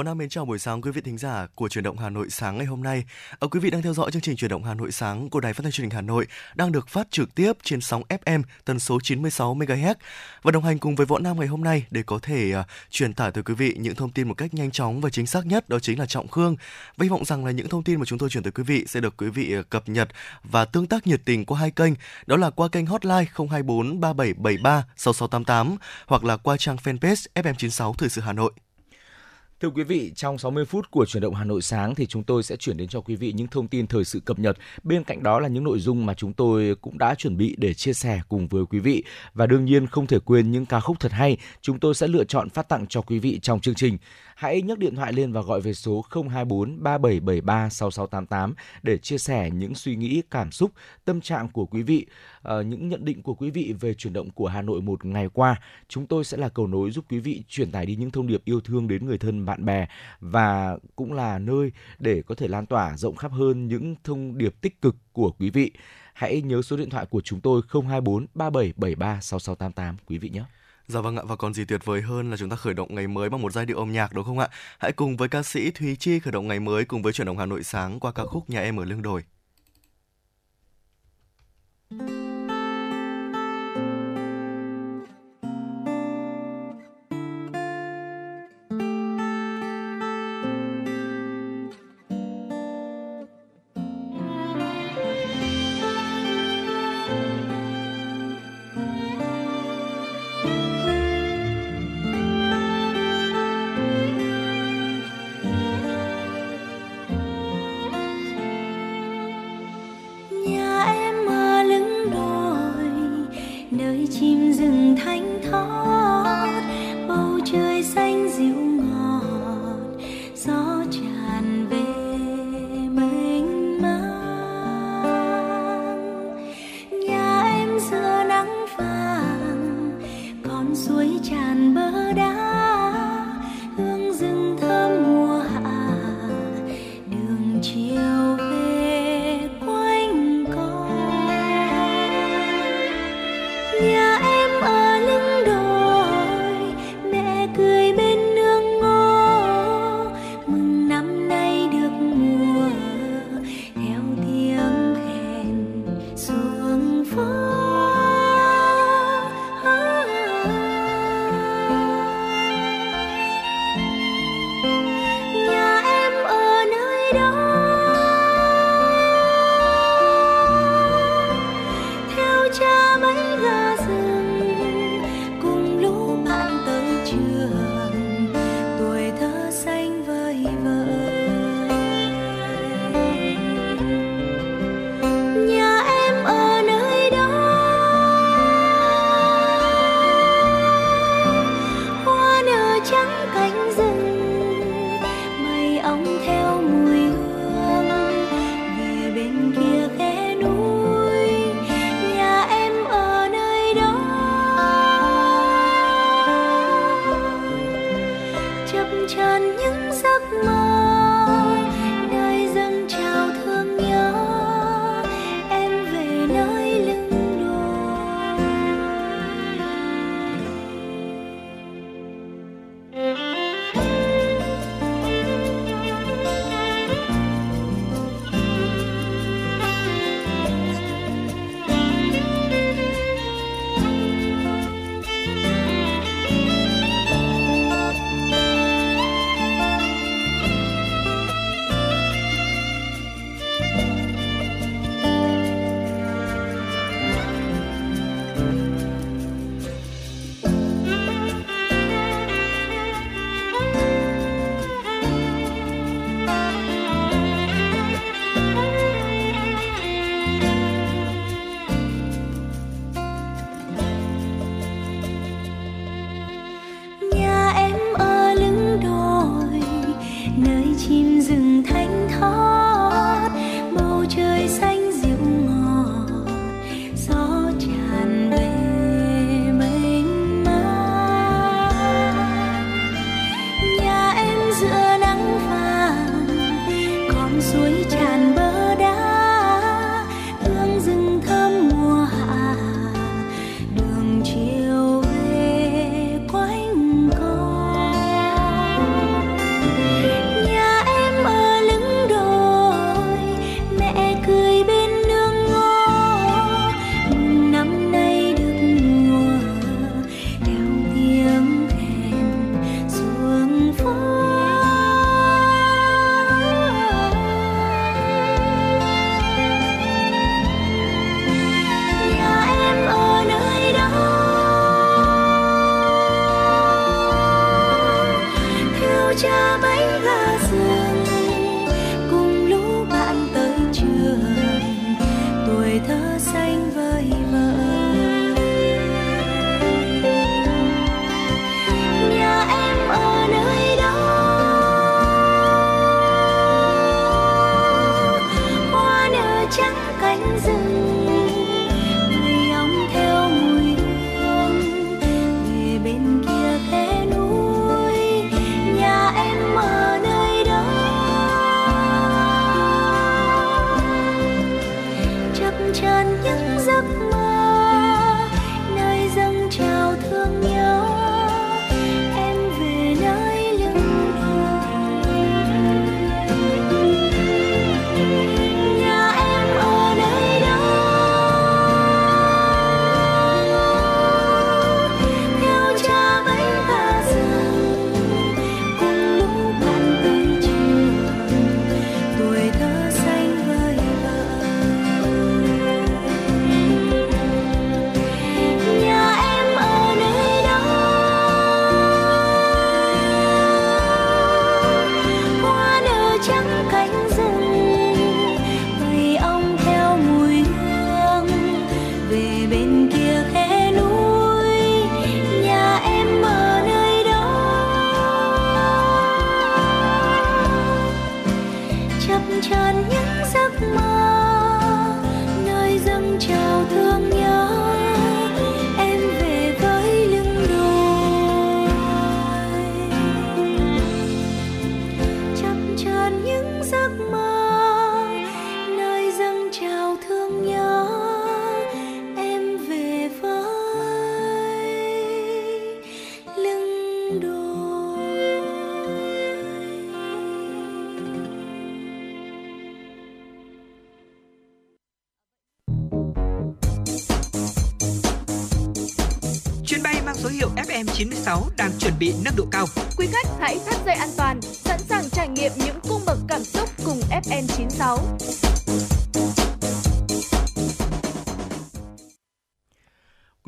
Võ Nam mến chào buổi sáng quý vị thính giả của truyền động Hà Nội sáng ngày hôm nay. Ở quý vị đang theo dõi chương trình truyền động Hà Nội sáng của Đài Phát thanh Truyền hình Hà Nội đang được phát trực tiếp trên sóng FM tần số 96 MHz và đồng hành cùng với Võ Nam ngày hôm nay để có thể uh, truyền tải tới quý vị những thông tin một cách nhanh chóng và chính xác nhất đó chính là Trọng Khương. Và hy vọng rằng là những thông tin mà chúng tôi truyền tới quý vị sẽ được quý vị uh, cập nhật và tương tác nhiệt tình qua hai kênh, đó là qua kênh hotline 024 3773 6688 hoặc là qua trang fanpage FM96 Thời sự Hà Nội. Thưa quý vị, trong 60 phút của chuyển động Hà Nội sáng thì chúng tôi sẽ chuyển đến cho quý vị những thông tin thời sự cập nhật. Bên cạnh đó là những nội dung mà chúng tôi cũng đã chuẩn bị để chia sẻ cùng với quý vị. Và đương nhiên không thể quên những ca khúc thật hay chúng tôi sẽ lựa chọn phát tặng cho quý vị trong chương trình hãy nhấc điện thoại lên và gọi về số 024 3773 6688 để chia sẻ những suy nghĩ, cảm xúc, tâm trạng của quý vị, uh, những nhận định của quý vị về chuyển động của Hà Nội một ngày qua. Chúng tôi sẽ là cầu nối giúp quý vị truyền tải đi những thông điệp yêu thương đến người thân bạn bè và cũng là nơi để có thể lan tỏa rộng khắp hơn những thông điệp tích cực của quý vị. Hãy nhớ số điện thoại của chúng tôi 024 3773 6688 quý vị nhé. Dạ vâng ạ, và còn gì tuyệt vời hơn là chúng ta khởi động ngày mới bằng một giai điệu âm nhạc đúng không ạ? Hãy cùng với ca sĩ Thúy Chi khởi động ngày mới cùng với chuyển động Hà Nội sáng qua ca khúc Nhà em ở lưng đồi. thank you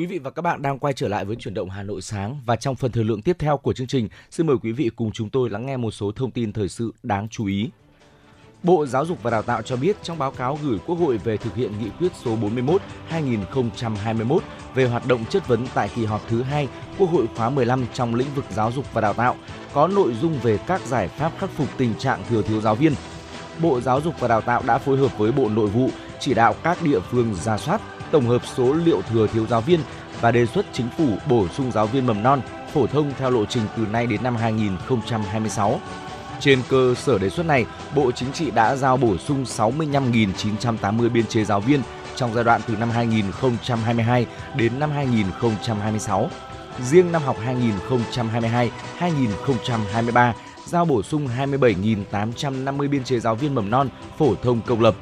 Quý vị và các bạn đang quay trở lại với chuyển động Hà Nội sáng và trong phần thời lượng tiếp theo của chương trình, xin mời quý vị cùng chúng tôi lắng nghe một số thông tin thời sự đáng chú ý. Bộ Giáo dục và Đào tạo cho biết trong báo cáo gửi Quốc hội về thực hiện nghị quyết số 41/2021 về hoạt động chất vấn tại kỳ họp thứ hai Quốc hội khóa 15 trong lĩnh vực giáo dục và đào tạo có nội dung về các giải pháp khắc phục tình trạng thừa thiếu giáo viên. Bộ Giáo dục và Đào tạo đã phối hợp với Bộ Nội vụ chỉ đạo các địa phương ra soát, tổng hợp số liệu thừa thiếu giáo viên và đề xuất chính phủ bổ sung giáo viên mầm non, phổ thông theo lộ trình từ nay đến năm 2026. Trên cơ sở đề xuất này, Bộ Chính trị đã giao bổ sung 65.980 biên chế giáo viên trong giai đoạn từ năm 2022 đến năm 2026. Riêng năm học 2022-2023 giao bổ sung 27.850 biên chế giáo viên mầm non phổ thông công lập.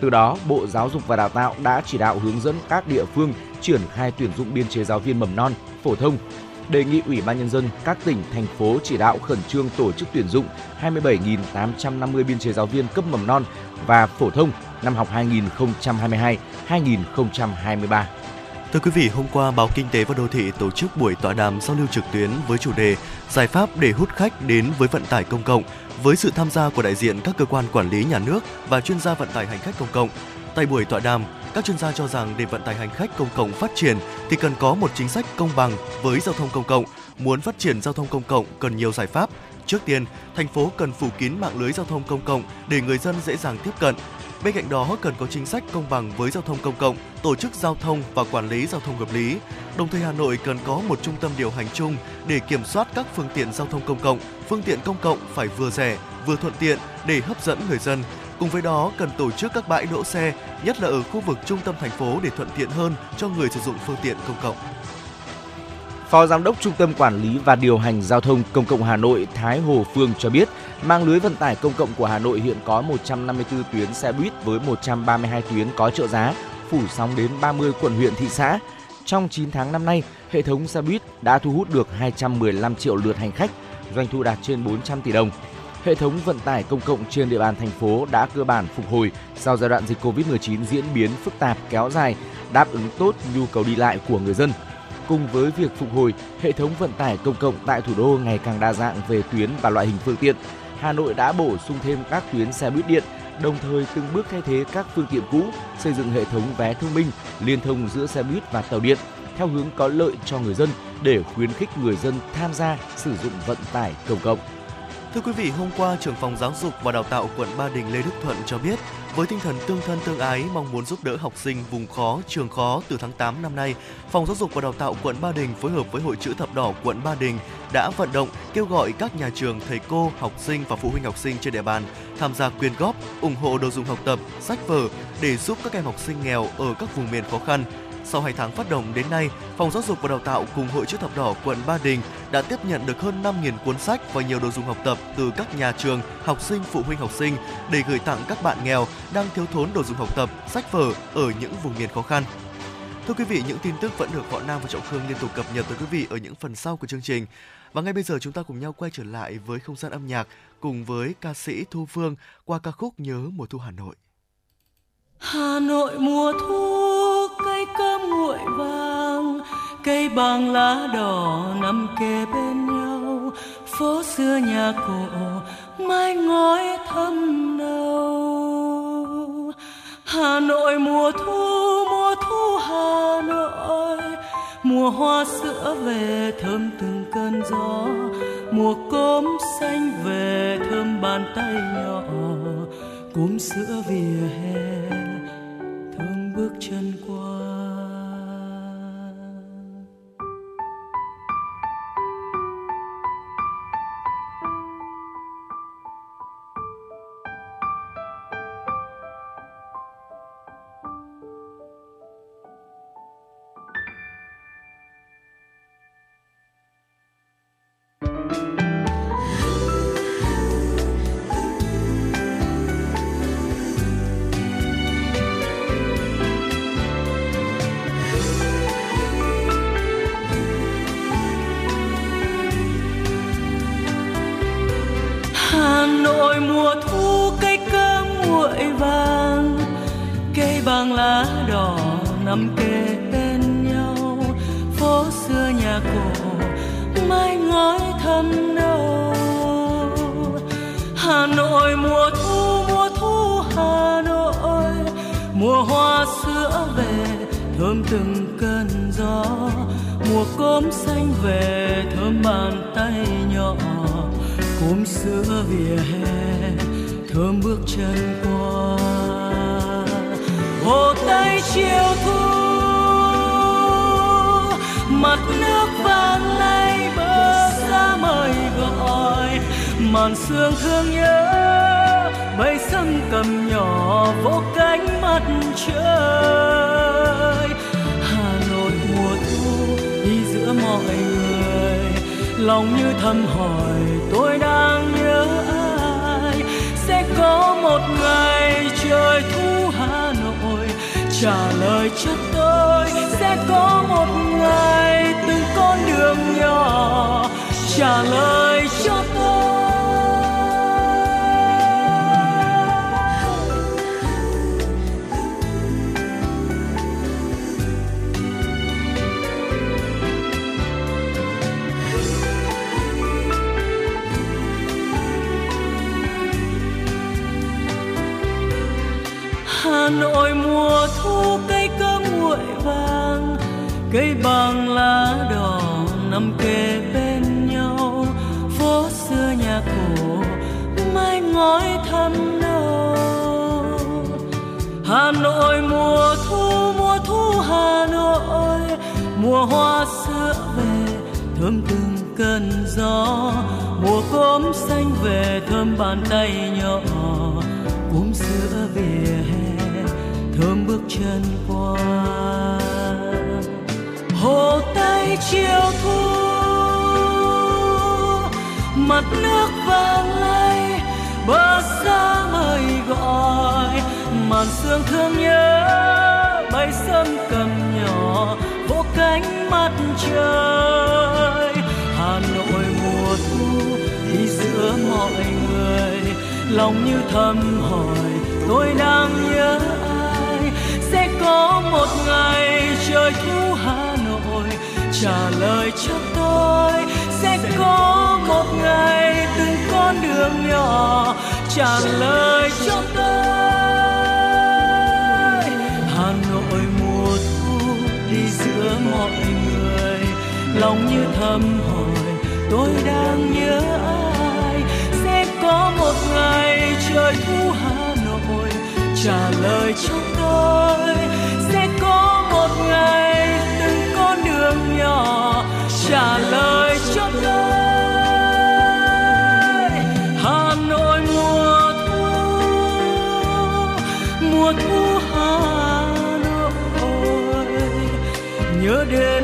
Từ đó, Bộ Giáo dục và Đào tạo đã chỉ đạo hướng dẫn các địa phương triển khai tuyển dụng biên chế giáo viên mầm non phổ thông đề nghị Ủy ban nhân dân các tỉnh thành phố chỉ đạo khẩn trương tổ chức tuyển dụng 27.850 biên chế giáo viên cấp mầm non và phổ thông năm học 2022-2023. Thưa quý vị, hôm qua báo Kinh tế và Đô thị tổ chức buổi tọa đàm giao lưu trực tuyến với chủ đề Giải pháp để hút khách đến với vận tải công cộng với sự tham gia của đại diện các cơ quan quản lý nhà nước và chuyên gia vận tải hành khách công cộng. Tại buổi tọa đàm, các chuyên gia cho rằng để vận tải hành khách công cộng phát triển thì cần có một chính sách công bằng với giao thông công cộng. Muốn phát triển giao thông công cộng cần nhiều giải pháp. Trước tiên, thành phố cần phủ kín mạng lưới giao thông công cộng để người dân dễ dàng tiếp cận. Bên cạnh đó cần có chính sách công bằng với giao thông công cộng, tổ chức giao thông và quản lý giao thông hợp lý. Đồng thời Hà Nội cần có một trung tâm điều hành chung để kiểm soát các phương tiện giao thông công cộng. Phương tiện công cộng phải vừa rẻ, vừa thuận tiện để hấp dẫn người dân, Cùng với đó, cần tổ chức các bãi đỗ xe, nhất là ở khu vực trung tâm thành phố để thuận tiện hơn cho người sử dụng phương tiện công cộng. Phó Giám đốc Trung tâm Quản lý và Điều hành Giao thông Công cộng Hà Nội Thái Hồ Phương cho biết, mạng lưới vận tải công cộng của Hà Nội hiện có 154 tuyến xe buýt với 132 tuyến có trợ giá, phủ sóng đến 30 quận huyện thị xã. Trong 9 tháng năm nay, hệ thống xe buýt đã thu hút được 215 triệu lượt hành khách, doanh thu đạt trên 400 tỷ đồng hệ thống vận tải công cộng trên địa bàn thành phố đã cơ bản phục hồi sau giai đoạn dịch Covid-19 diễn biến phức tạp kéo dài, đáp ứng tốt nhu cầu đi lại của người dân cùng với việc phục hồi, hệ thống vận tải công cộng tại thủ đô ngày càng đa dạng về tuyến và loại hình phương tiện. Hà Nội đã bổ sung thêm các tuyến xe buýt điện, đồng thời từng bước thay thế các phương tiện cũ, xây dựng hệ thống vé thông minh liên thông giữa xe buýt và tàu điện theo hướng có lợi cho người dân để khuyến khích người dân tham gia sử dụng vận tải công cộng. Thưa quý vị, hôm qua, trưởng phòng giáo dục và đào tạo quận Ba Đình Lê Đức Thuận cho biết, với tinh thần tương thân tương ái, mong muốn giúp đỡ học sinh vùng khó, trường khó từ tháng 8 năm nay, Phòng Giáo dục và Đào tạo quận Ba Đình phối hợp với Hội chữ thập đỏ quận Ba Đình đã vận động kêu gọi các nhà trường, thầy cô, học sinh và phụ huynh học sinh trên địa bàn tham gia quyên góp, ủng hộ đồ dùng học tập, sách vở để giúp các em học sinh nghèo ở các vùng miền khó khăn sau 2 tháng phát động đến nay, Phòng Giáo dục và Đào tạo cùng Hội chữ thập đỏ quận Ba Đình đã tiếp nhận được hơn 5.000 cuốn sách và nhiều đồ dùng học tập từ các nhà trường, học sinh, phụ huynh học sinh để gửi tặng các bạn nghèo đang thiếu thốn đồ dùng học tập, sách vở ở những vùng miền khó khăn. Thưa quý vị, những tin tức vẫn được Võ Nam và Trọng Khương liên tục cập nhật tới quý vị ở những phần sau của chương trình. Và ngay bây giờ chúng ta cùng nhau quay trở lại với không gian âm nhạc cùng với ca sĩ Thu Phương qua ca khúc Nhớ mùa thu Hà Nội. Hà Nội mùa thu cây vàng cây bằng lá đỏ nằm kề bên nhau. Phố xưa nhà cổ, mái ngói thâm nâu. Hà Nội mùa thu mùa thu Hà Nội. Mùa hoa sữa về thơm từng cơn gió. Mùa cốm xanh về thơm bàn tay nhỏ. Cốm sữa vỉa hè, thơm bước chân qua. làm kề bên nhau, phố xưa nhà cổ, mái ngói thâm nâu. Hà nội mùa thu mùa thu hà nội, mùa hoa sữa về, thơm từng cơn gió. Mùa cốm xanh về, thơm bàn tay nhỏ. Cốm sữa vỉa hè, thơm bước chân qua hồ tây chiều thu, mặt nước vàng lay bờ xa mời gọi màn sương thương nhớ bay sân cầm nhỏ vỗ cánh mặt trời hà nội mùa thu, đi giữa mọi người. Lòng như thầm hỏi, tôi đang nhớ ai? Sẽ có một ngày trời thu trả lời cho tôi, sẽ có một ngày từng con đường nhỏ. Trả lời cho tôi. Hà Nội băng lá đỏ nằm kề bên nhau. Phố xưa nhà cổ, mái ngói thăm nâu. Hà nội mùa thu mùa thu hà nội. Mùa hoa sữa về, thơm từng cơn gió. Mùa cốm xanh về, thơm bàn tay nhỏ. Cúm sữa vỉa hè, thơm bước chân qua hồ tây chiều thu, mặt nước vàng lay, bờ xa mời gọi, màn sương thương nhớ bay sơn cầm nhỏ vỗ cánh mặt trời. Hà nội mùa thu, đi giữa mọi người, lòng như thầm hỏi, tôi đang nhớ ai? Sẽ có một ngày trời thu hà trả lời cho tôi. Sẽ có một ngày từng con đường nhỏ trả lời cho tôi. Hà nội mùa thu đi giữa mọi người, lòng như thầm hỏi tôi đang nhớ ai. Sẽ có một ngày trời thu hà nội trả lời cho tôi. Sẽ có một ngày con nhỏ, trả lời cho tôi. Hà nội mùa thu mùa thu hà nội. Nhớ đến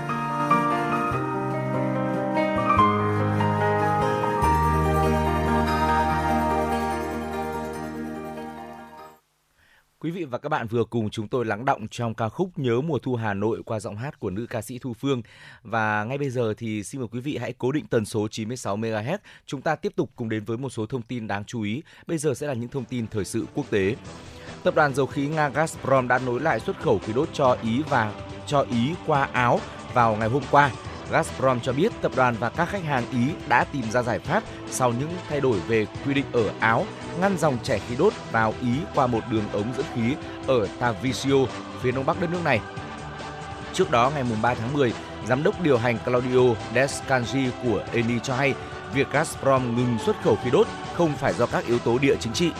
và các bạn vừa cùng chúng tôi lắng động trong ca khúc Nhớ mùa thu Hà Nội qua giọng hát của nữ ca sĩ Thu Phương. Và ngay bây giờ thì xin mời quý vị hãy cố định tần số 96 MHz. Chúng ta tiếp tục cùng đến với một số thông tin đáng chú ý. Bây giờ sẽ là những thông tin thời sự quốc tế. Tập đoàn dầu khí Nga Gazprom đã nối lại xuất khẩu khí đốt cho Ý và cho Ý qua Áo vào ngày hôm qua. Gazprom cho biết tập đoàn và các khách hàng Ý đã tìm ra giải pháp sau những thay đổi về quy định ở Áo ngăn dòng chảy khí đốt vào Ý qua một đường ống dẫn khí ở Tavisio, phía đông bắc đất nước này. Trước đó, ngày 3 tháng 10, giám đốc điều hành Claudio Descanji của Eni cho hay việc Gazprom ngừng xuất khẩu khí đốt không phải do các yếu tố địa chính trị.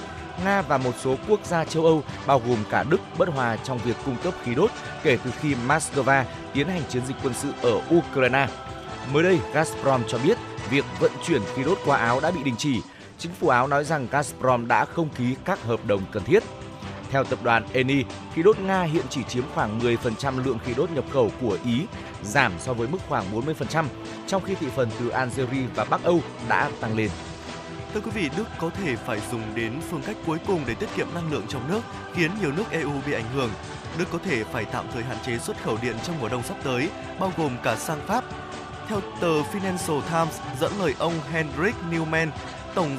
Nga và một số quốc gia châu Âu, bao gồm cả Đức, bất hòa trong việc cung cấp khí đốt kể từ khi Moscow tiến hành chiến dịch quân sự ở Ukraine. Mới đây, Gazprom cho biết việc vận chuyển khí đốt qua Áo đã bị đình chỉ. Chính phủ Áo nói rằng Gazprom đã không ký các hợp đồng cần thiết. Theo tập đoàn Eni, khí đốt Nga hiện chỉ chiếm khoảng 10% lượng khí đốt nhập khẩu của Ý, giảm so với mức khoảng 40%, trong khi thị phần từ Algeria và Bắc Âu đã tăng lên. Thưa quý vị, Đức có thể phải dùng đến phương cách cuối cùng để tiết kiệm năng lượng trong nước, khiến nhiều nước EU bị ảnh hưởng. Đức có thể phải tạm thời hạn chế xuất khẩu điện trong mùa đông sắp tới, bao gồm cả sang Pháp. Theo tờ Financial Times dẫn lời ông Hendrik Newman, tổng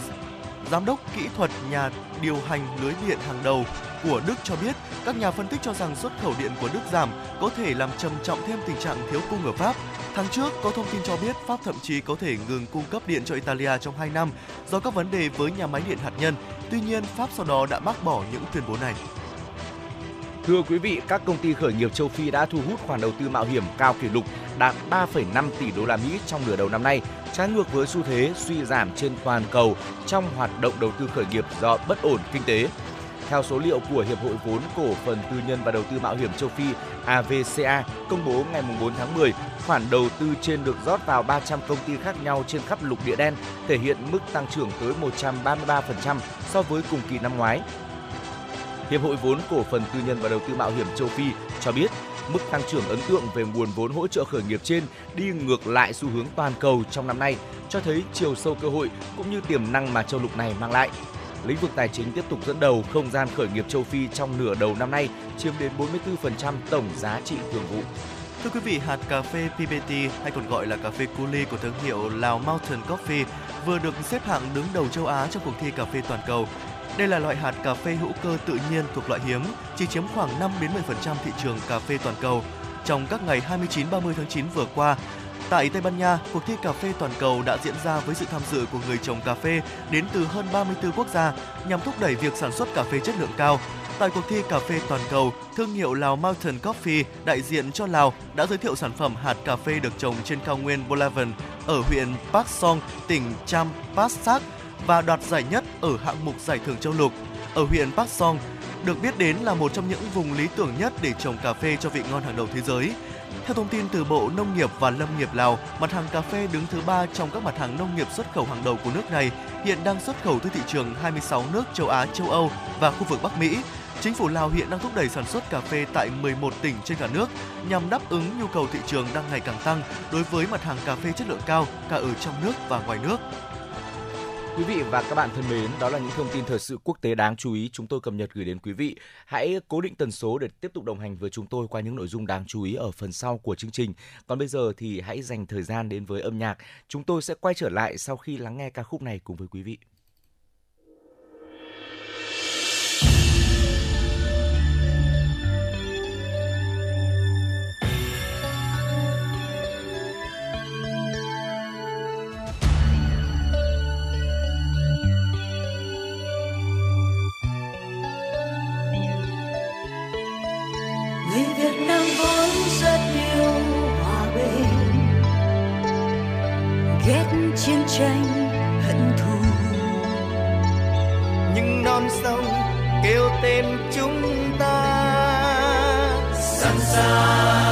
giám đốc kỹ thuật nhà điều hành lưới điện hàng đầu của Đức cho biết, các nhà phân tích cho rằng xuất khẩu điện của Đức giảm có thể làm trầm trọng thêm tình trạng thiếu cung ở Pháp. Tháng trước, có thông tin cho biết Pháp thậm chí có thể ngừng cung cấp điện cho Italia trong 2 năm do các vấn đề với nhà máy điện hạt nhân. Tuy nhiên, Pháp sau đó đã bác bỏ những tuyên bố này. Thưa quý vị, các công ty khởi nghiệp châu Phi đã thu hút khoản đầu tư mạo hiểm cao kỷ lục đạt 3,5 tỷ đô la Mỹ trong nửa đầu năm nay, trái ngược với xu thế suy giảm trên toàn cầu trong hoạt động đầu tư khởi nghiệp do bất ổn kinh tế. Theo số liệu của Hiệp hội vốn cổ phần tư nhân và đầu tư mạo hiểm châu Phi AVCA công bố ngày 4 tháng 10, khoản đầu tư trên được rót vào 300 công ty khác nhau trên khắp lục địa đen, thể hiện mức tăng trưởng tới 133% so với cùng kỳ năm ngoái. Hiệp hội vốn cổ phần tư nhân và đầu tư mạo hiểm châu Phi cho biết mức tăng trưởng ấn tượng về nguồn vốn hỗ trợ khởi nghiệp trên đi ngược lại xu hướng toàn cầu trong năm nay, cho thấy chiều sâu cơ hội cũng như tiềm năng mà châu lục này mang lại. Lĩnh vực tài chính tiếp tục dẫn đầu không gian khởi nghiệp châu Phi trong nửa đầu năm nay, chiếm đến 44% tổng giá trị thường vụ. Thưa quý vị, hạt cà phê PBT hay còn gọi là cà phê cu ly của thương hiệu Lào Mountain Coffee vừa được xếp hạng đứng đầu châu Á trong cuộc thi cà phê toàn cầu. Đây là loại hạt cà phê hữu cơ tự nhiên thuộc loại hiếm, chỉ chiếm khoảng 5 đến 10% thị trường cà phê toàn cầu. Trong các ngày 29 30 tháng 9 vừa qua, Tại Tây Ban Nha, cuộc thi cà phê toàn cầu đã diễn ra với sự tham dự của người trồng cà phê đến từ hơn 34 quốc gia nhằm thúc đẩy việc sản xuất cà phê chất lượng cao. Tại cuộc thi cà phê toàn cầu, thương hiệu Lào Mountain Coffee đại diện cho Lào đã giới thiệu sản phẩm hạt cà phê được trồng trên cao nguyên Bolaven ở huyện park Song, tỉnh Champasak và đoạt giải nhất ở hạng mục giải thưởng châu lục. Ở huyện Park Song, được biết đến là một trong những vùng lý tưởng nhất để trồng cà phê cho vị ngon hàng đầu thế giới. Theo thông tin từ Bộ Nông nghiệp và Lâm nghiệp Lào, mặt hàng cà phê đứng thứ ba trong các mặt hàng nông nghiệp xuất khẩu hàng đầu của nước này, hiện đang xuất khẩu tới thị trường 26 nước châu Á, châu Âu và khu vực Bắc Mỹ. Chính phủ Lào hiện đang thúc đẩy sản xuất cà phê tại 11 tỉnh trên cả nước nhằm đáp ứng nhu cầu thị trường đang ngày càng tăng đối với mặt hàng cà phê chất lượng cao cả ở trong nước và ngoài nước. Quý vị và các bạn thân mến, đó là những thông tin thời sự quốc tế đáng chú ý chúng tôi cập nhật gửi đến quý vị. Hãy cố định tần số để tiếp tục đồng hành với chúng tôi qua những nội dung đáng chú ý ở phần sau của chương trình. Còn bây giờ thì hãy dành thời gian đến với âm nhạc. Chúng tôi sẽ quay trở lại sau khi lắng nghe ca khúc này cùng với quý vị. Tranh hận thù. Nhưng non sông kêu tên chúng ta. Sẵn sàng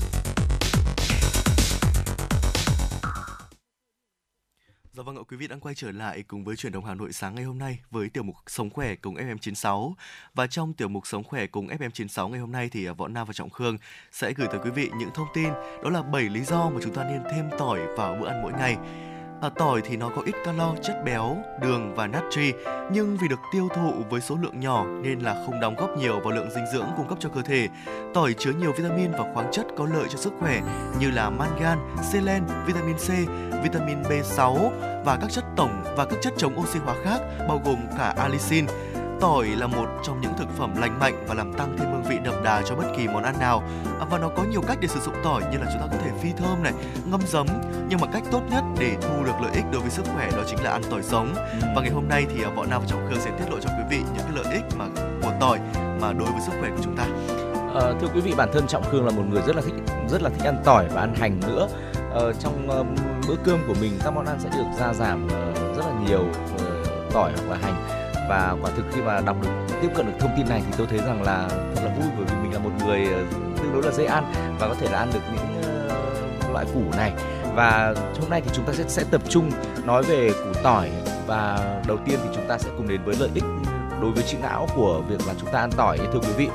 đang quay trở lại cùng với chuyển động Hà Nội sáng ngày hôm nay với tiểu mục Sống khỏe cùng FM96. Và trong tiểu mục Sống khỏe cùng FM96 ngày hôm nay thì à, Võ Nam và Trọng Khương sẽ gửi tới quý vị những thông tin đó là 7 lý do mà chúng ta nên thêm tỏi vào bữa ăn mỗi ngày. À, tỏi thì nó có ít calo, chất béo, đường và natri nhưng vì được tiêu thụ với số lượng nhỏ nên là không đóng góp nhiều vào lượng dinh dưỡng cung cấp cho cơ thể. Tỏi chứa nhiều vitamin và khoáng chất có lợi cho sức khỏe như là mangan, selen, vitamin C, vitamin B6 và các chất tổng và các chất chống oxy hóa khác bao gồm cả allicin. Tỏi là một trong những thực phẩm lành mạnh và làm tăng thêm hương vị đậm đà cho bất kỳ món ăn nào. À, và nó có nhiều cách để sử dụng tỏi như là chúng ta có thể phi thơm này, ngâm giấm. Nhưng mà cách tốt nhất để thu được lợi ích đối với sức khỏe đó chính là ăn tỏi sống. Và ngày hôm nay thì à, Võ Nam và Trọng Khương sẽ tiết lộ cho quý vị những cái lợi ích mà của tỏi mà đối với sức khỏe của chúng ta. Ờ, thưa quý vị, bản thân Trọng Khương là một người rất là thích rất là thích ăn tỏi và ăn hành nữa. Ờ, trong um, bữa cơm của mình các món ăn sẽ được gia giảm uh, rất là nhiều uh, tỏi hoặc là hành và quả thực khi mà đọc được, tiếp cận được thông tin này thì tôi thấy rằng là thật là vui bởi vì mình là một người ờ, tương đối là dễ ăn và có thể là ăn được những ờ, loại củ này và hôm nay thì chúng ta sẽ sẽ tập trung nói về củ tỏi và đầu tiên thì chúng ta sẽ cùng đến với lợi ích đối với trí não của việc là chúng ta ăn tỏi thưa quý vị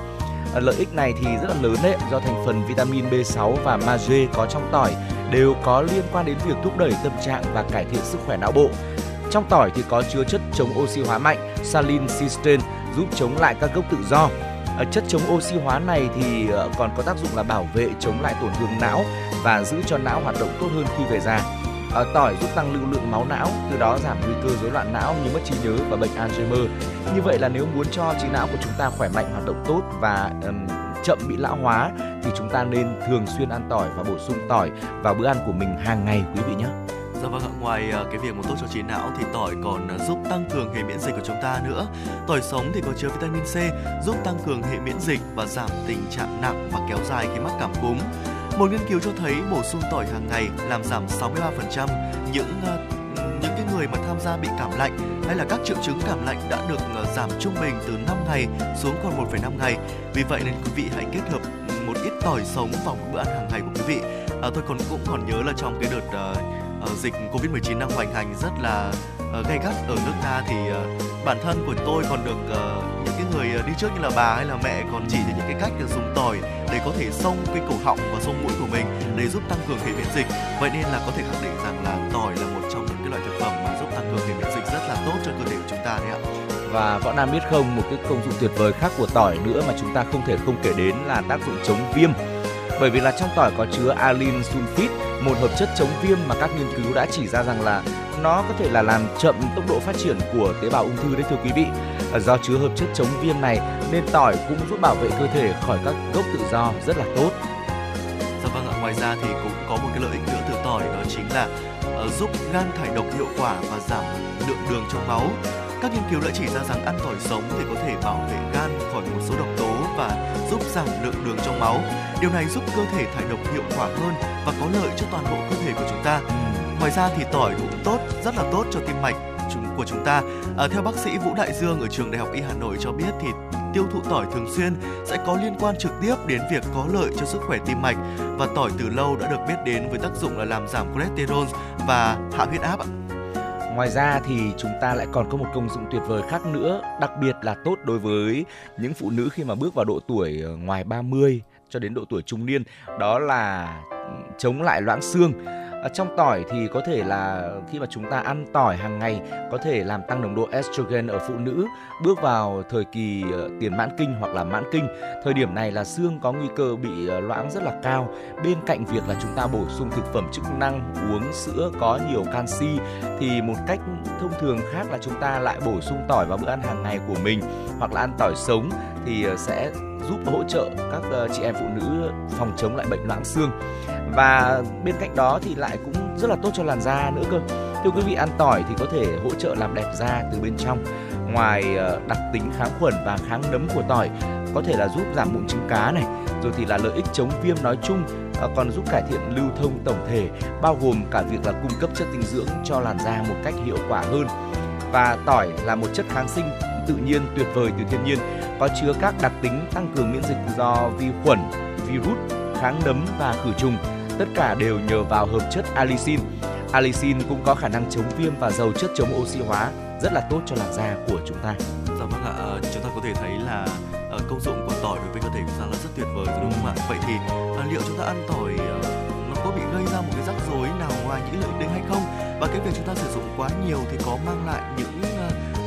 ờ, lợi ích này thì rất là lớn đấy, do thành phần vitamin B6 và magie có trong tỏi đều có liên quan đến việc thúc đẩy tâm trạng và cải thiện sức khỏe não bộ. Trong tỏi thì có chứa chất chống oxy hóa mạnh salin cysteine giúp chống lại các gốc tự do. Ờ, chất chống oxy hóa này thì ờ, còn có tác dụng là bảo vệ chống lại tổn thương não và giữ cho não hoạt động tốt hơn khi về già. Ờ, tỏi giúp tăng lưu lượng máu não, từ đó giảm nguy cơ rối loạn não như mất trí nhớ và bệnh Alzheimer. Như vậy là nếu muốn cho trí não của chúng ta khỏe mạnh hoạt động tốt và um, chậm bị lão hóa thì chúng ta nên thường xuyên ăn tỏi và bổ sung tỏi vào bữa ăn của mình hàng ngày quý vị nhé. Dạ vâng ạ, ngoài ờ, cái việc mà tốt cho trí não thì tỏi còn ờ, giúp tăng cường hệ miễn dịch của chúng ta nữa. Tỏi sống thì có chứa vitamin C giúp tăng cường hệ miễn dịch và giảm tình trạng nặng và kéo dài khi mắc cảm cúm. Một nghiên cứu cho thấy bổ sung tỏi hàng ngày làm giảm 63% những ờ, những cái người mà tham gia bị cảm lạnh hay là các triệu chứng cảm lạnh đã được giảm trung bình từ 5 ngày xuống còn 1,5 ngày. Vì vậy nên quý vị hãy kết hợp một ít tỏi sống vào một bữa ăn hàng ngày của quý vị. À, tôi còn cũng còn nhớ là trong cái đợt uh, Ờ, dịch Covid-19 đang hoành hành rất là uh, gay gắt ở nước ta thì uh, bản thân của tôi còn được uh, những cái người đi trước như là bà hay là mẹ còn chỉ cho những cái cách được dùng tỏi để có thể xông cái cổ họng và xông mũi của mình để giúp tăng cường hệ miễn dịch. Vậy nên là có thể khẳng định rằng là tỏi là một trong những cái loại thực phẩm mà giúp tăng cường hệ miễn dịch rất là tốt cho cơ thể của chúng ta đấy ạ. Và Võ Nam biết không, một cái công dụng tuyệt vời khác của tỏi nữa mà chúng ta không thể không kể đến là tác dụng chống viêm. Bởi vì là trong tỏi có chứa alin sulfit, một hợp chất chống viêm mà các nghiên cứu đã chỉ ra rằng là nó có thể là làm chậm tốc độ phát triển của tế bào ung thư đấy thưa quý vị. À, do chứa hợp chất chống viêm này nên tỏi cũng giúp bảo vệ cơ thể khỏi các gốc tự do rất là tốt. Dạ vâng ạ, ngoài ra thì cũng có một cái lợi ích nữa từ tỏi đó chính là uh, giúp gan thải độc hiệu quả và giảm lượng đường trong máu. Các nghiên cứu đã chỉ ra rằng ăn tỏi sống thì có thể bảo vệ gan khỏi một số độc tố và giúp giảm lượng đường trong máu. Điều này giúp cơ thể thải độc hiệu quả hơn và có lợi cho toàn bộ cơ thể của chúng ta. Ngoài ra thì tỏi cũng tốt, rất là tốt cho tim mạch chúng của chúng ta. À, theo bác sĩ Vũ Đại Dương ở trường Đại học Y Hà Nội cho biết thì tiêu thụ tỏi thường xuyên sẽ có liên quan trực tiếp đến việc có lợi cho sức khỏe tim mạch và tỏi từ lâu đã được biết đến với tác dụng là làm giảm cholesterol và hạ huyết áp Ngoài ra thì chúng ta lại còn có một công dụng tuyệt vời khác nữa, đặc biệt là tốt đối với những phụ nữ khi mà bước vào độ tuổi ờ, ngoài 30 cho đến độ tuổi trung niên, đó là ừ, chống lại loãng xương ở trong tỏi thì có thể là khi mà chúng ta ăn tỏi hàng ngày có thể làm tăng nồng độ estrogen ở phụ nữ bước vào thời kỳ ờ, tiền mãn kinh hoặc là mãn kinh. Thời điểm này là xương có nguy cơ bị ờ, loãng rất là cao. Bên cạnh việc là chúng ta bổ sung thực phẩm chức năng, uống sữa có nhiều canxi thì một cách thông thường khác là chúng ta lại bổ sung tỏi vào bữa ăn hàng ngày của mình hoặc là ăn tỏi sống thì ờ, sẽ giúp hỗ trợ các ờ, chị em phụ nữ phòng chống lại bệnh loãng xương. Và bên cạnh đó thì lại cũng rất là tốt cho làn da nữa cơ. Thưa quý vị ăn tỏi thì có thể hỗ trợ làm đẹp da từ bên trong. Ngoài ờ, đặc tính kháng khuẩn và kháng nấm của tỏi có thể là giúp giảm mụn trứng cá này rồi thì là lợi ích chống viêm nói chung ờ, còn giúp cải thiện lưu thông tổng thể, bao gồm cả việc là cung cấp chất dinh dưỡng cho làn da một cách hiệu quả hơn. Và tỏi là một chất kháng sinh tự nhiên tuyệt vời từ thiên nhiên, có chứa các đặc tính tăng cường miễn dịch do vi khuẩn, virus, kháng nấm và khử trùng. Tất cả đều nhờ vào hợp chất allicin. Allicin cũng có khả năng chống viêm và giàu chất chống oxy hóa, rất là tốt cho làn da của chúng ta. Dạ vâng ạ, ờ, chúng ta có thể thấy là ờ, công dụng của tỏi đối với cơ thể chúng ta là rất tuyệt vời rồi đúng không ạ? Vậy thì ờ, liệu chúng ta ăn tỏi nó có bị gây ra một cái rắc rối nào ngoài những lợi ích đấy hay không? Và cái việc chúng ta sử dụng quá nhiều thì có mang lại những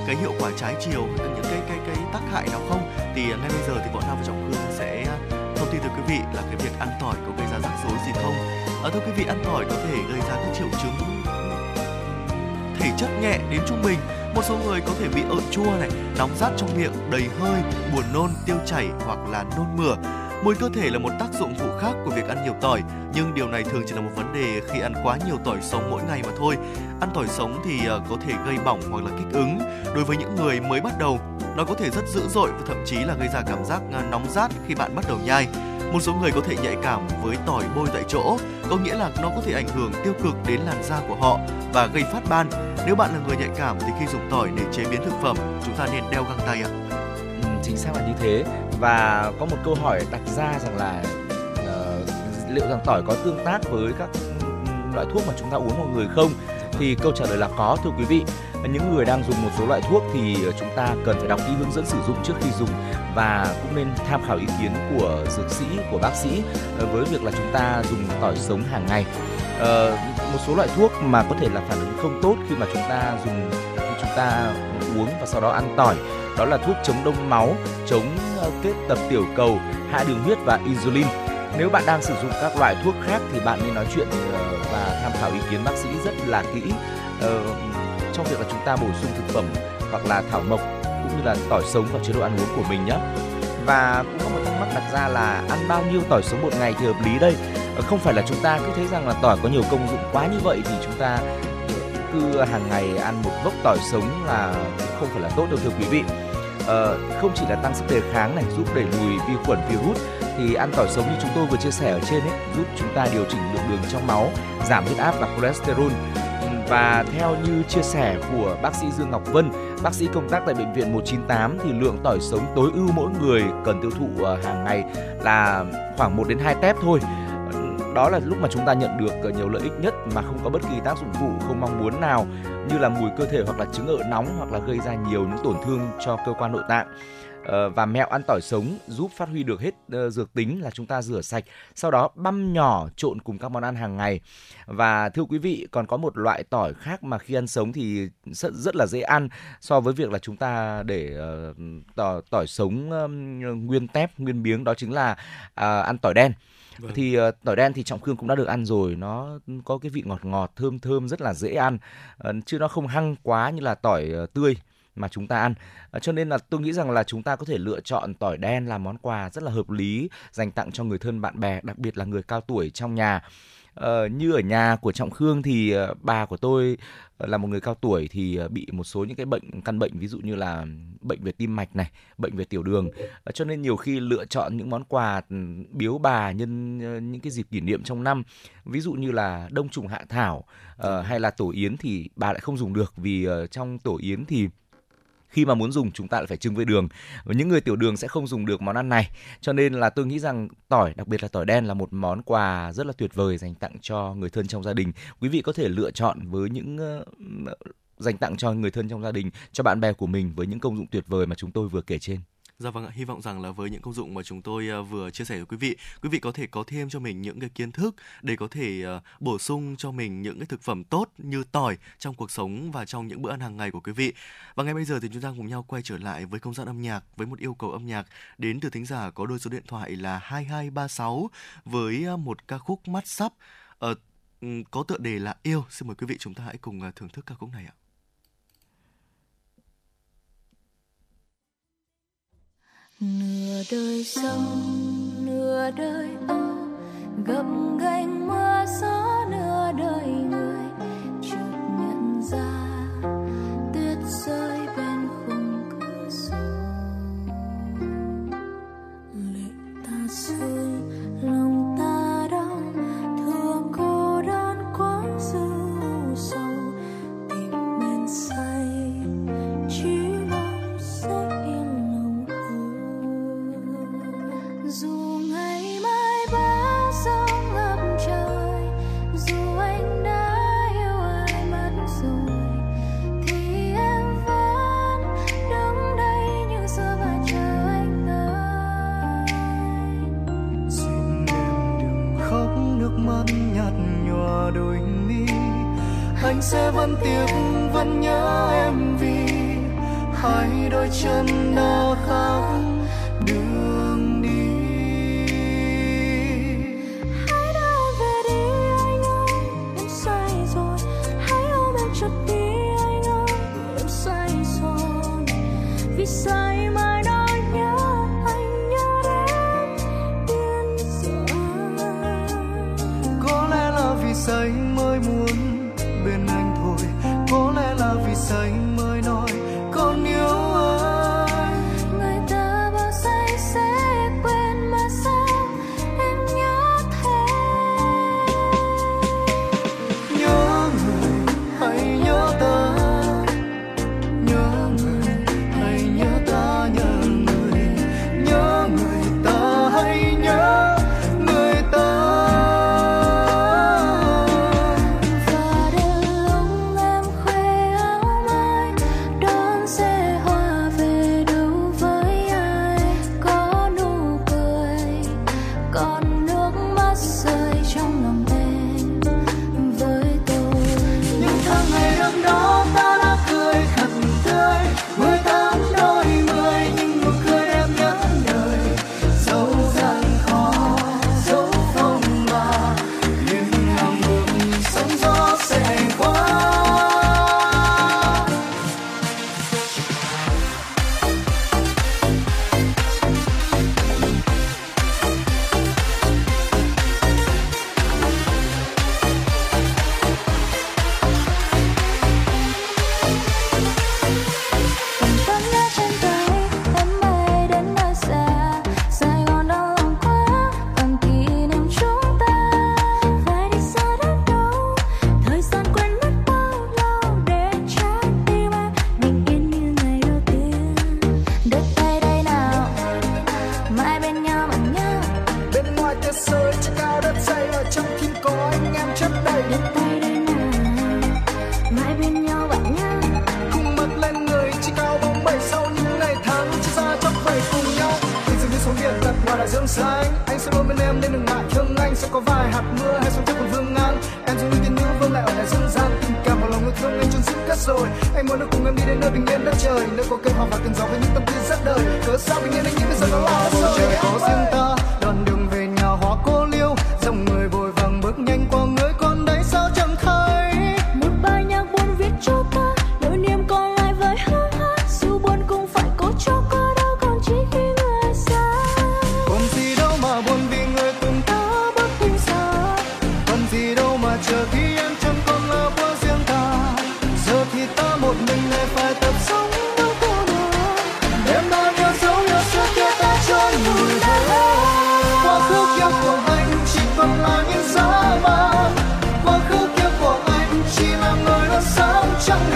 cái hiệu quả trái chiều những cái cái cái tác hại nào không? Thì à, ngay bây giờ thì võ Nam và Trọng Khương sẽ à, thông tin tới quý vị là cái việc ăn tỏi có gây ra rắc rối gì không? ở thưa quý vị, ăn tỏi có thể gây ra các triệu chứng thể chất nhẹ đến trung bình một số người có thể bị ợ chua này nóng rát trong miệng đầy hơi buồn nôn tiêu chảy hoặc là nôn mửa mùi cơ thể là một tác dụng phụ khác của việc ăn nhiều tỏi nhưng điều này thường chỉ là một vấn đề khi ăn quá nhiều tỏi sống mỗi ngày mà thôi. Ăn tỏi sống thì ờ, có thể gây bỏng hoặc là kích ứng. Đối với những người mới bắt đầu nó có thể rất dữ dội và thậm chí là gây ra cảm giác ờ, nóng rát khi bạn bắt đầu nhai. Một số người có thể nhạy cảm với tỏi bôi tại chỗ có nghĩa là nó có thể ảnh hưởng tiêu cực đến làn da của họ và gây phát ban. Nếu bạn là người nhạy cảm thì khi dùng tỏi để chế biến thực phẩm chúng ta nên đeo găng tay ạ. Ừ, chính xác là như thế và có một câu hỏi đặt ra rằng là uh, liệu rằng tỏi có tương tác với các loại thuốc mà chúng ta uống mọi người không? Thì câu trả lời là có thưa quý vị. Những người đang dùng một số loại thuốc thì ờ, chúng ta cần phải đọc kỹ hướng dẫn sử dụng trước khi dùng. Và cũng nên tham khảo ý kiến của dược sĩ của bác sĩ ờ, với việc là chúng ta dùng tỏi sống hàng ngày. Ờ, một số loại thuốc mà có thể là phản ứng không tốt khi mà chúng ta dùng khi chúng ta uống và sau đó ăn tỏi đó là thuốc chống đông máu, chống ờ, kết tập tiểu cầu, hạ đường huyết và insulin. Nếu bạn đang sử dụng các loại thuốc khác thì bạn nên nói chuyện ờ, và tham khảo ý kiến bác sĩ rất là kỹ ờ, trong việc là chúng ta bổ sung thực phẩm hoặc là thảo mộc cũng như là tỏi sống vào chế độ ăn uống của mình nhé. Và cũng có một thắc mắc đặt ra là ăn bao nhiêu tỏi sống một ngày thì hợp lý đây? Không phải là chúng ta cứ thấy rằng là tỏi có nhiều công dụng quá như vậy thì chúng ta cứ hàng ngày ăn một gốc tỏi sống là không phải là tốt đâu thưa quý vị. Ờ, không chỉ là tăng sức đề kháng này, giúp đẩy lùi vi khuẩn virus, thì ăn tỏi sống như chúng tôi vừa chia sẻ ở trên ấy, giúp chúng ta điều chỉnh lượng đường trong máu, giảm huyết áp và cholesterol. Và theo như chia sẻ của bác sĩ Dương Ngọc Vân, bác sĩ công tác tại bệnh viện 198 thì lượng tỏi sống tối ưu mỗi người cần tiêu thụ ờ, hàng ngày là khoảng 1 đến 2 tép thôi đó là lúc mà chúng ta nhận được ờ, nhiều lợi ích nhất mà không có bất kỳ tác dụng phụ, không mong muốn nào, như là mùi cơ thể hoặc là chứng ợ nóng hoặc là gây ra nhiều những tổn thương cho cơ quan nội tạng. Ờ, và mẹo ăn tỏi sống giúp phát huy được hết ờ, dược tính là chúng ta rửa sạch, sau đó băm nhỏ trộn cùng các món ăn hàng ngày. Và thưa quý vị, còn có một loại tỏi khác mà khi ăn sống thì rất rất là dễ ăn so với việc là chúng ta để tỏi tỏi sống nguyên tép, nguyên miếng, đó chính là ăn tỏi đen. Vâng. thì uh, tỏi đen thì trọng khương cũng đã được ăn rồi. Nó có cái vị ngọt ngọt thơm thơm rất là dễ ăn. Uh, chứ nó không hăng quá như là tỏi uh, tươi mà chúng ta ăn. À, cho nên là tôi nghĩ rằng là chúng ta có thể lựa chọn tỏi đen làm món quà rất là hợp lý dành tặng cho người thân bạn bè đặc biệt là người cao tuổi trong nhà. Ờ, như ở nhà của trọng khương thì uh, bà của tôi ờ, là một người cao tuổi thì bị một số những cái bệnh căn bệnh ví dụ như là bệnh về tim mạch này bệnh về tiểu đường. Cho nên nhiều khi lựa chọn những món quà ừ, biếu bà nhân những cái dịp kỷ niệm trong năm ví dụ như là đông trùng hạ thảo uh, hay là tổ yến thì bà lại không dùng được vì uh, trong tổ yến thì khi mà muốn dùng, chúng ta lại phải trưng với đường. Và những người tiểu đường sẽ không dùng được món ăn này. Cho nên là tôi nghĩ rằng tỏi, đặc biệt là tỏi đen là một món quà rất là tuyệt vời dành tặng cho người thân trong gia đình. Quý vị có thể lựa chọn với những ờ, dành tặng cho người thân trong gia đình, cho bạn bè của mình với những công dụng tuyệt vời mà chúng tôi vừa kể trên. Dạ vâng ạ, hy vọng rằng là với những công dụng mà chúng tôi à, vừa chia sẻ với quý vị, quý vị có thể có thêm cho mình những cái kiến thức để có thể à, bổ sung cho mình những cái thực phẩm tốt như tỏi trong cuộc sống và trong những bữa ăn hàng ngày của quý vị. Và ngay bây giờ thì chúng ta cùng nhau quay trở lại với không gian âm nhạc với một yêu cầu âm nhạc đến từ thính giả có đôi số điện thoại là 2236 với à, một ca khúc mắt sắp ờ, ừ, có tựa đề là yêu. Xin mời quý vị chúng ta hãy cùng thưởng thức ca khúc này ạ. Nửa đời sông, nửa đời âu, gập ghềnh mưa gió, nửa đời người chợt nhận ra.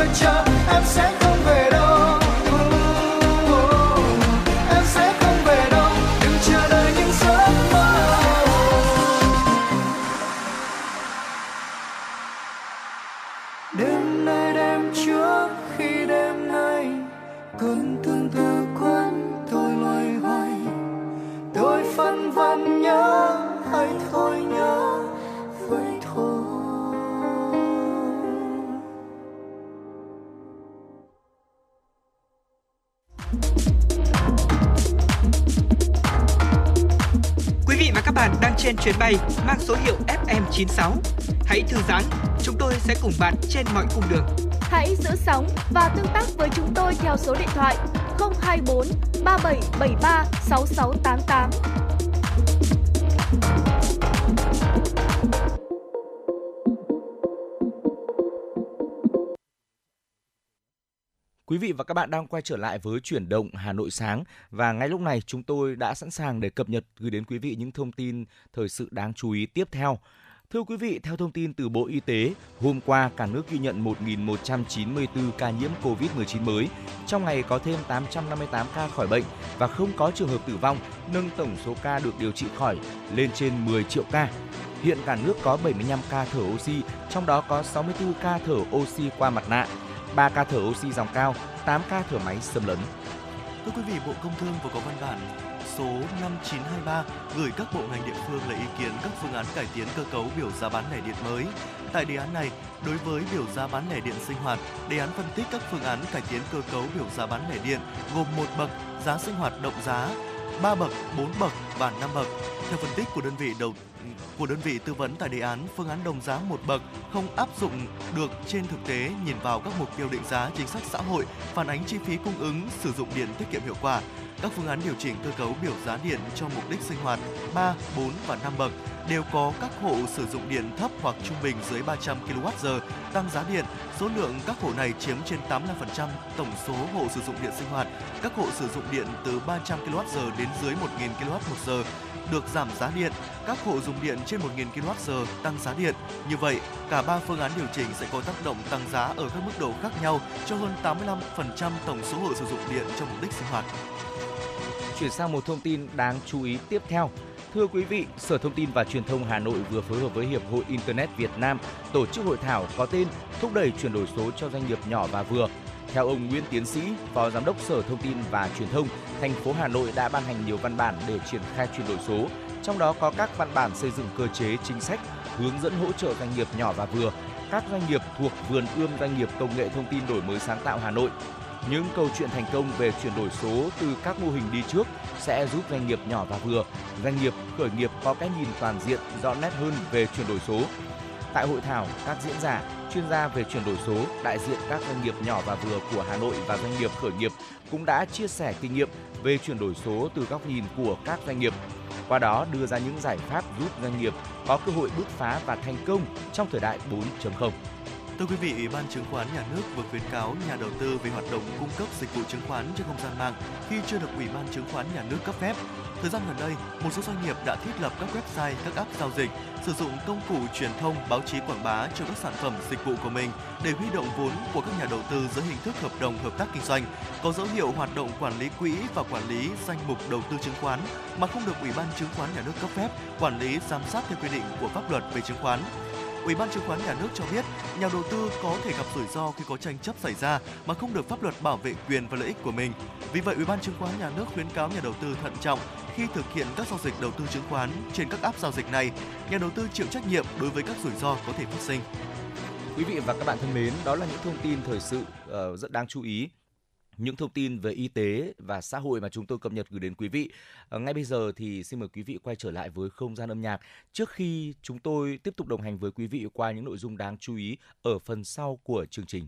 펼쳐. 96. Hãy thư giãn, chúng tôi sẽ cùng bạn trên mọi cung đường. Hãy giữ sóng và tương tác với chúng tôi theo số điện thoại 024 3773 6688. Quý vị và các bạn đang quay trở lại với chuyển động Hà Nội sáng và ngay lúc này chúng tôi đã sẵn sàng để cập nhật gửi đến quý vị những thông tin thời sự đáng chú ý tiếp theo. Thưa quý vị, theo thông tin từ Bộ Y tế, hôm qua cả nước ghi nhận 1.194 ca nhiễm COVID-19 mới. Trong ngày có thêm 858 ca khỏi bệnh và không có trường hợp tử vong, nâng tổng số ca được điều trị khỏi lên trên 10 triệu ca. Hiện cả nước có 75 ca thở oxy, trong đó có 64 ca thở oxy qua mặt nạ, 3 ca thở oxy dòng cao, 8 ca thở máy xâm lấn. Thưa quý vị, Bộ Công Thương vừa có văn bản số 5923 gửi các bộ ngành địa phương lấy ý kiến các phương án cải tiến cơ cấu biểu giá bán lẻ điện mới. Tại đề án này, đối với biểu giá bán lẻ điện sinh hoạt, đề án phân tích các phương án cải tiến cơ cấu biểu giá bán lẻ điện gồm một bậc giá sinh hoạt động giá, 3 bậc, 4 bậc và 5 bậc. Theo phân tích của đơn vị đầu của đơn vị tư vấn tại đề án, phương án đồng giá một bậc không áp dụng được trên thực tế nhìn vào các mục tiêu định giá chính sách xã hội, phản ánh chi phí cung ứng sử dụng điện tiết kiệm hiệu quả. Các phương án điều chỉnh cơ cấu biểu giá điện cho mục đích sinh hoạt 3, 4 và 5 bậc đều có các hộ sử dụng điện thấp hoặc trung bình dưới 300 kWh tăng giá điện. Số lượng các hộ này chiếm trên 85% tổng số hộ sử dụng điện sinh hoạt. Các hộ sử dụng điện từ 300 kWh đến dưới 1.000 kWh được giảm giá điện, các hộ dùng điện trên 1.000 kWh tăng giá điện. Như vậy, cả ba phương án điều chỉnh sẽ có tác động tăng giá ở các mức độ khác nhau cho hơn 85% tổng số hộ sử dụng điện cho mục đích sinh hoạt. Chuyển sang một thông tin đáng chú ý tiếp theo. Thưa quý vị, Sở Thông tin và Truyền thông Hà Nội vừa phối hợp với Hiệp hội Internet Việt Nam tổ chức hội thảo có tên Thúc đẩy chuyển đổi số cho doanh nghiệp nhỏ và vừa. Theo ông Nguyễn Tiến Sĩ, Phó Giám đốc Sở Thông tin và Truyền thông, thành phố Hà Nội đã ban hành nhiều văn bản để triển khai chuyển đổi số, trong đó có các văn bản xây dựng cơ chế chính sách, hướng dẫn hỗ trợ doanh nghiệp nhỏ và vừa, các doanh nghiệp thuộc vườn ươm doanh nghiệp công nghệ thông tin đổi mới sáng tạo Hà Nội. Những câu chuyện thành công về chuyển đổi số từ các mô hình đi trước sẽ giúp doanh nghiệp nhỏ và vừa, doanh nghiệp khởi nghiệp có cái nhìn toàn diện rõ nét hơn về chuyển đổi số. Tại hội thảo, các diễn giả, chuyên gia về chuyển đổi số, đại diện các doanh nghiệp nhỏ và vừa của Hà Nội và doanh nghiệp khởi nghiệp cũng đã chia sẻ kinh nghiệm về chuyển đổi số từ góc nhìn của các doanh nghiệp. Qua đó đưa ra những giải pháp giúp doanh nghiệp có cơ hội bứt phá và thành công trong thời đại 4.0. Thưa quý vị, Ủy ban chứng khoán nhà nước vừa khuyến cáo nhà đầu tư về hoạt động cung cấp dịch vụ chứng khoán trên không gian mạng khi chưa được Ủy ban chứng khoán nhà nước cấp phép. Thời gian gần đây, một số doanh nghiệp đã thiết lập các website, các app giao dịch, sử dụng công cụ truyền thông, báo chí quảng bá cho các sản phẩm dịch vụ của mình để huy động vốn của các nhà đầu tư dưới hình thức hợp đồng hợp tác kinh doanh, có dấu hiệu hoạt động quản lý quỹ và quản lý danh mục đầu tư chứng khoán mà không được Ủy ban chứng khoán nhà nước cấp phép, quản lý giám sát theo quy định của pháp luật về chứng khoán. Ủy ban chứng khoán nhà nước cho biết, nhà đầu tư có thể gặp rủi ro khi có tranh chấp xảy ra mà không được pháp luật bảo vệ quyền và lợi ích của mình. Vì vậy, Ủy ban chứng khoán nhà nước khuyến cáo nhà đầu tư thận trọng khi thực hiện các giao dịch đầu tư chứng khoán trên các app giao dịch này. Nhà đầu tư chịu trách nhiệm đối với các rủi ro có thể phát sinh. Quý vị và các bạn thân mến, đó là những thông tin thời sự uh, rất đáng chú ý những thông tin về y tế và xã hội mà chúng tôi cập nhật gửi đến quý vị. À, ngay bây giờ thì xin mời quý vị quay trở lại với không gian âm nhạc trước khi chúng tôi tiếp tục đồng hành với quý vị qua những nội dung đáng chú ý ở phần sau của chương trình.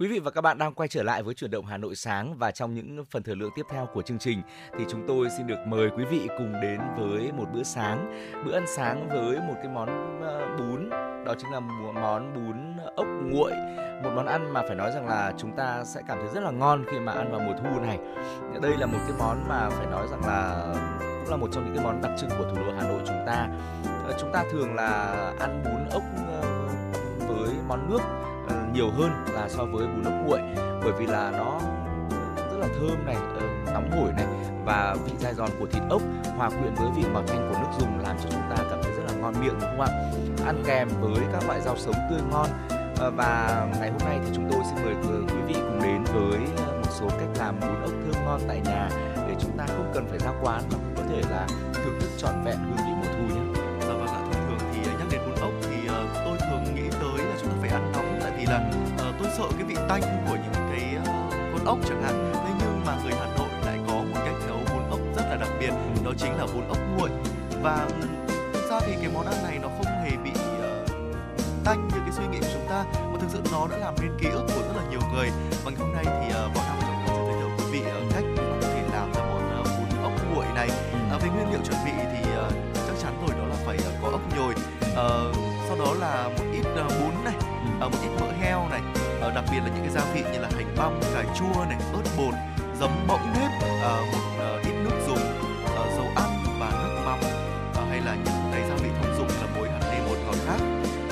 Quý vị và các bạn đang quay trở lại với chuyển động Hà Nội sáng và trong những phần thời lượng tiếp theo của chương trình thì chúng tôi xin được mời quý vị cùng đến với một bữa sáng, bữa ăn sáng với một cái món ờ, bún, đó chính là món bún ốc nguội, một món ăn mà phải nói rằng là chúng ta sẽ cảm thấy rất là ngon khi mà ăn vào mùa thu này. Đây là một cái món mà phải nói rằng là cũng là một trong những cái món đặc trưng của thủ đô Hà Nội chúng ta. Ờ, chúng ta thường là ăn bún ốc ờ, với món nước nhiều hơn là so với bún ốc nguội. Bởi vì là nó rất là thơm này ờ, nóng hổi này và vị dai giòn của thịt ốc hòa quyện với vị ngọt thanh của nước dùng làm cho chúng ta cảm thấy rất là ngon miệng, đúng không ạ? Ăn kèm với các loại rau sống tươi ngon. Ờ, và ngày hôm nay thì chúng tôi xin mời quý vị cùng đến với ờ, một số cách làm bún ốc thơm ngon tại nhà để chúng ta không cần phải ra quán mà cũng có thể là thưởng thức trọn vẹn hương vị sợ cái vị tanh của những cái ờ, con ốc chẳng hạn. Thế nhưng mà người Hà Nội lại có một cách nấu bún ốc rất là đặc biệt, đó chính là bún ốc nguội. Và ừm, thực ra thì cái món ăn này nó không hề bị ờ, tanh như cái suy nghĩ của chúng ta mà thực sự nó đã làm nên ký ức của rất là nhiều người. Và ngày hôm nay thì uh, Võ Nam Trọng sẽ giới thiệu quý vị ờ, cách mà có thể làm ra món ờ, bún ốc nguội này. À, về nguyên liệu chuẩn bị thì ờ, chắc chắn rồi đó là phải ờ, có ốc nhồi Ờ, sau đó là một ít ờ, bún này ờ, một ít mỡ heo này Ờ, đặc biệt là những cái gia vị như là hành băm, cà chua này, ớt bột giấm bỗng nếp ờ, một ờ, ít nước dùng dầu ăn và nước mắm hay là những cái gia vị thông dụng là muối, hạt nêm, bột ngọt khác.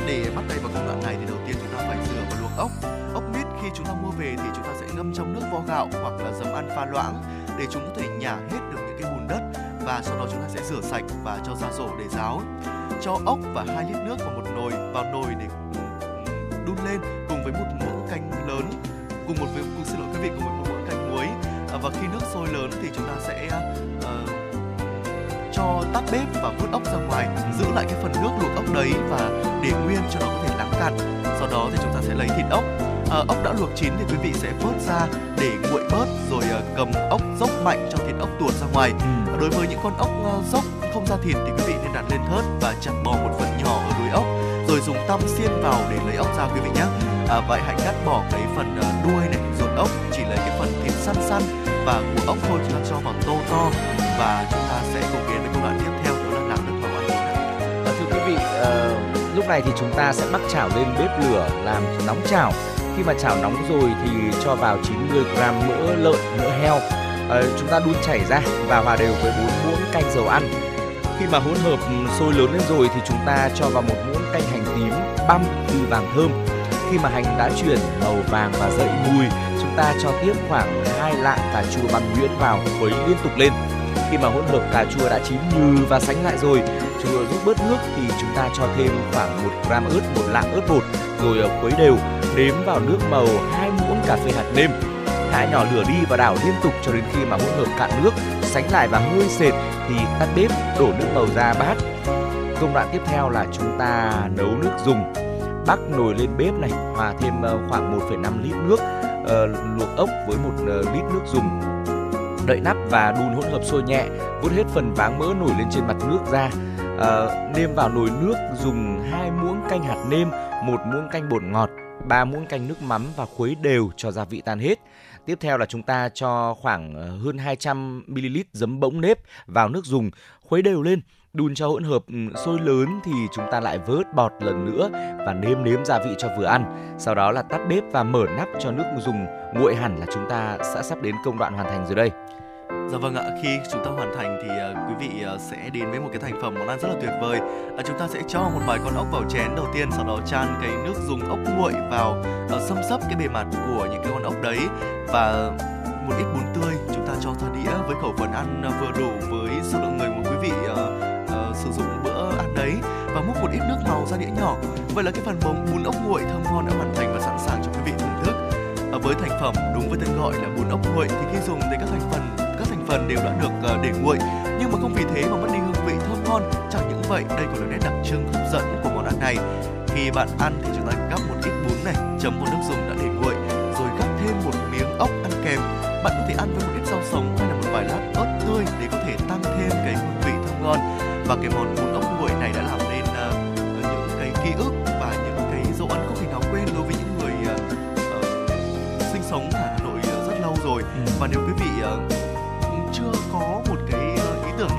Để bắt tay vào công đoạn này thì đầu tiên chúng ta phải rửa và luộc ốc. Ốc mít khi chúng ta mua về thì chúng ta sẽ ngâm trong nước vo gạo hoặc là giấm ăn pha loãng để chúng có thể nhả hết được những cái bùn đất và sau đó chúng ta sẽ rửa sạch và cho ra rổ để ráo. Cho ốc và 2 lít nước vào một nồi, vào nồi để ừ, ừ, đun lên. Khi nước sôi lớn thì chúng ta sẽ ờ, cho tắt bếp và vớt ốc ra ngoài giữ lại cái phần nước luộc ốc đấy và để nguyên cho nó có thể lắng cạn. Sau đó thì chúng ta sẽ lấy thịt ốc. Ờ, ốc đã luộc chín thì quý vị sẽ vớt ra để nguội bớt rồi ờ, cầm ốc dốc mạnh cho thịt ốc tuột ra ngoài. Đối với những con ốc ờ, dốc không ra thịt thì quý vị nên đặt lên thớt và chặt bỏ một phần nhỏ ở đuôi ốc rồi dùng tăm xiên vào để lấy ốc ra quý vị nhé. À, vậy hãy cắt bỏ cái phần đuôi này ruột ốc chỉ lấy cái phần thịt săn săn và của ốc thôi chúng ta cho vào tô to và chúng ta sẽ cùng đến với công đoạn tiếp theo đó là làm nước màu ăn bún. Và thưa quý vị, uh, lúc này thì chúng ta sẽ bắc chảo lên bếp lửa làm nóng chảo. Khi mà chảo nóng rồi thì cho vào 90 g mỡ lợn, mỡ heo. Ờ, chúng ta đun chảy ra và hòa đều với 4 muỗng canh dầu ăn. Khi mà hỗn hợp ừ, sôi lớn lên rồi thì chúng ta cho vào một muỗng canh hành tím băm từ vàng thơm. Khi mà hành đã chuyển màu vàng và dậy mùi, ta cho tiếp khoảng hai lạng cà chua băm nhuyễn vào khuấy liên tục lên. Khi mà hỗn hợp cà chua đã chín nhừ và sánh lại rồi, chúng rút bớt nước thì chúng ta cho thêm khoảng 1 gram ớt, một lạng ớt bột rồi ờ, khuấy đều, nếm vào nước màu hai muỗng cà phê hạt nêm. Hạ nhỏ lửa đi và đảo liên tục cho đến khi mà hỗn hợp cạn nước, sánh lại và hơi sệt thì tắt bếp, đổ nước màu ra bát. Công đoạn tiếp theo là chúng ta nấu nước dùng. Bắc nồi lên bếp này, hòa thêm ờ, khoảng 1,5 lít nước, Ờ, luộc ốc với một ờ, lít nước dùng. Đậy nắp và đun hỗn hợp sôi nhẹ vút hết phần váng mỡ nổi lên trên mặt nước ra. Ờ, nêm vào nồi nước dùng hai muỗng canh hạt nêm một muỗng canh bột ngọt ba muỗng canh nước mắm và khuấy đều cho gia vị tan hết. Tiếp theo là chúng ta cho khoảng ờ, hơn 200 ml giấm bỗng nếp vào nước dùng khuấy đều lên đun cho hỗn hợp ừ, sôi lớn thì chúng ta lại vớt bọt lần nữa và nêm nếm gia vị cho vừa ăn. Sau đó là tắt bếp và mở nắp cho nước dùng. Nguội hẳn là chúng ta sẽ sắp đến công đoạn hoàn thành rồi đây. Dạ vâng ạ, khi chúng ta hoàn thành thì ờ, quý vị ờ, sẽ đến với một cái thành phẩm món ăn rất là tuyệt vời. Ờ, chúng ta sẽ cho một vài con ốc vào chén đầu tiên, sau đó chan cái nước dùng ốc nguội vào xâm xấp cái bề mặt của những cái con ốc đấy. Và một ít bún tươi chúng ta cho ra đĩa với khẩu phần ăn vừa đủ với số lượng người mà quý vị sử dụng bữa ăn đấy và múc một ít nước màu ra đĩa nhỏ. Vậy là cái phần bún bún ốc nguội thơm ngon đã hoàn thành và sẵn sàng cho quý vị thưởng thức. À, với thành phẩm đúng với tên gọi là bún ốc nguội thì khi dùng thì các thành phần các thành phần đều đã được ờ, để nguội nhưng mà không vì thế mà mất đi hương vị thơm ngon chẳng những vậy đây còn là nét đặc trưng hấp dẫn của món ăn này khi bạn ăn thì chúng ta gắp một ít bún này chấm vào nước dùng đã để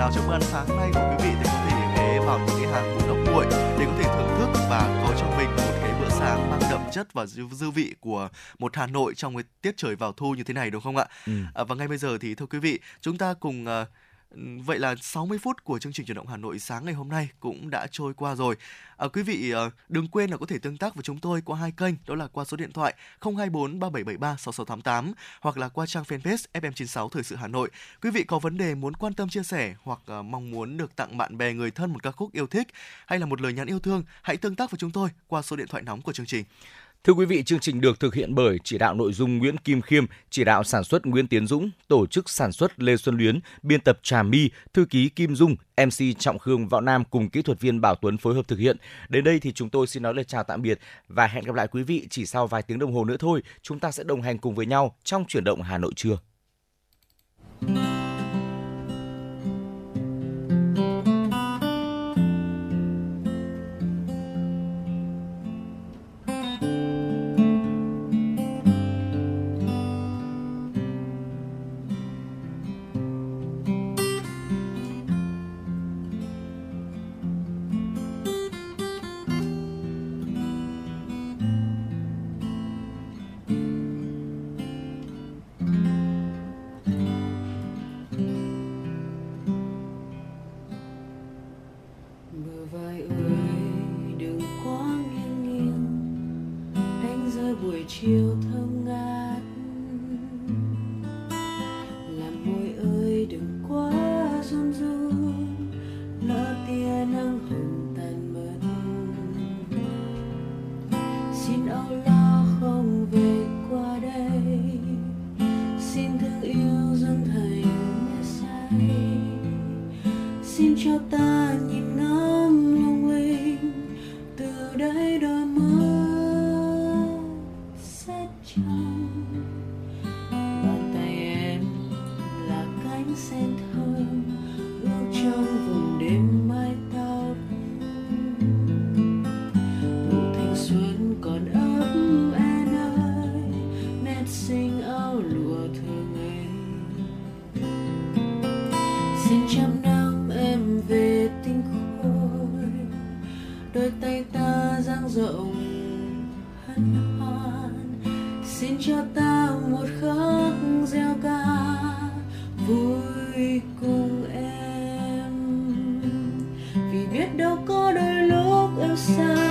nào trong bữa ăn sáng nay của quý vị thì có thể ghé vào những cái hàng bún ốc nguội để có thể thưởng thức và có cho mình một cái bữa sáng mang đậm chất và dư, dư vị của một Hà Nội trong cái tiết trời vào thu như thế này đúng không ạ? Ừ. À, và ngay bây giờ thì thưa quý vị, chúng ta cùng uh, Vậy là 60 phút của chương trình chuyển động Hà Nội sáng ngày hôm nay cũng đã trôi qua rồi. À, quý vị à, đừng quên là có thể tương tác với chúng tôi qua hai kênh, đó là qua số điện thoại 024 3773 6688 hoặc là qua trang fanpage FM96 Thời sự Hà Nội. Quý vị có vấn đề muốn quan tâm chia sẻ hoặc à, mong muốn được tặng bạn bè người thân một ca khúc yêu thích hay là một lời nhắn yêu thương, hãy tương tác với chúng tôi qua số điện thoại nóng của chương trình Thưa quý vị, chương trình được thực hiện bởi chỉ đạo nội dung Nguyễn Kim Khiêm, chỉ đạo sản xuất Nguyễn Tiến Dũng, tổ chức sản xuất Lê Xuân Luyến, biên tập Trà My, thư ký Kim Dung, MC Trọng Khương Võ Nam cùng kỹ thuật viên Bảo Tuấn phối hợp thực hiện. Đến đây thì chúng tôi xin nói lời chào tạm biệt và hẹn gặp lại quý vị chỉ sau vài tiếng đồng hồ nữa thôi. Chúng ta sẽ đồng hành cùng với nhau trong chuyển động Hà Nội trưa. Có đôi lúc yêu xa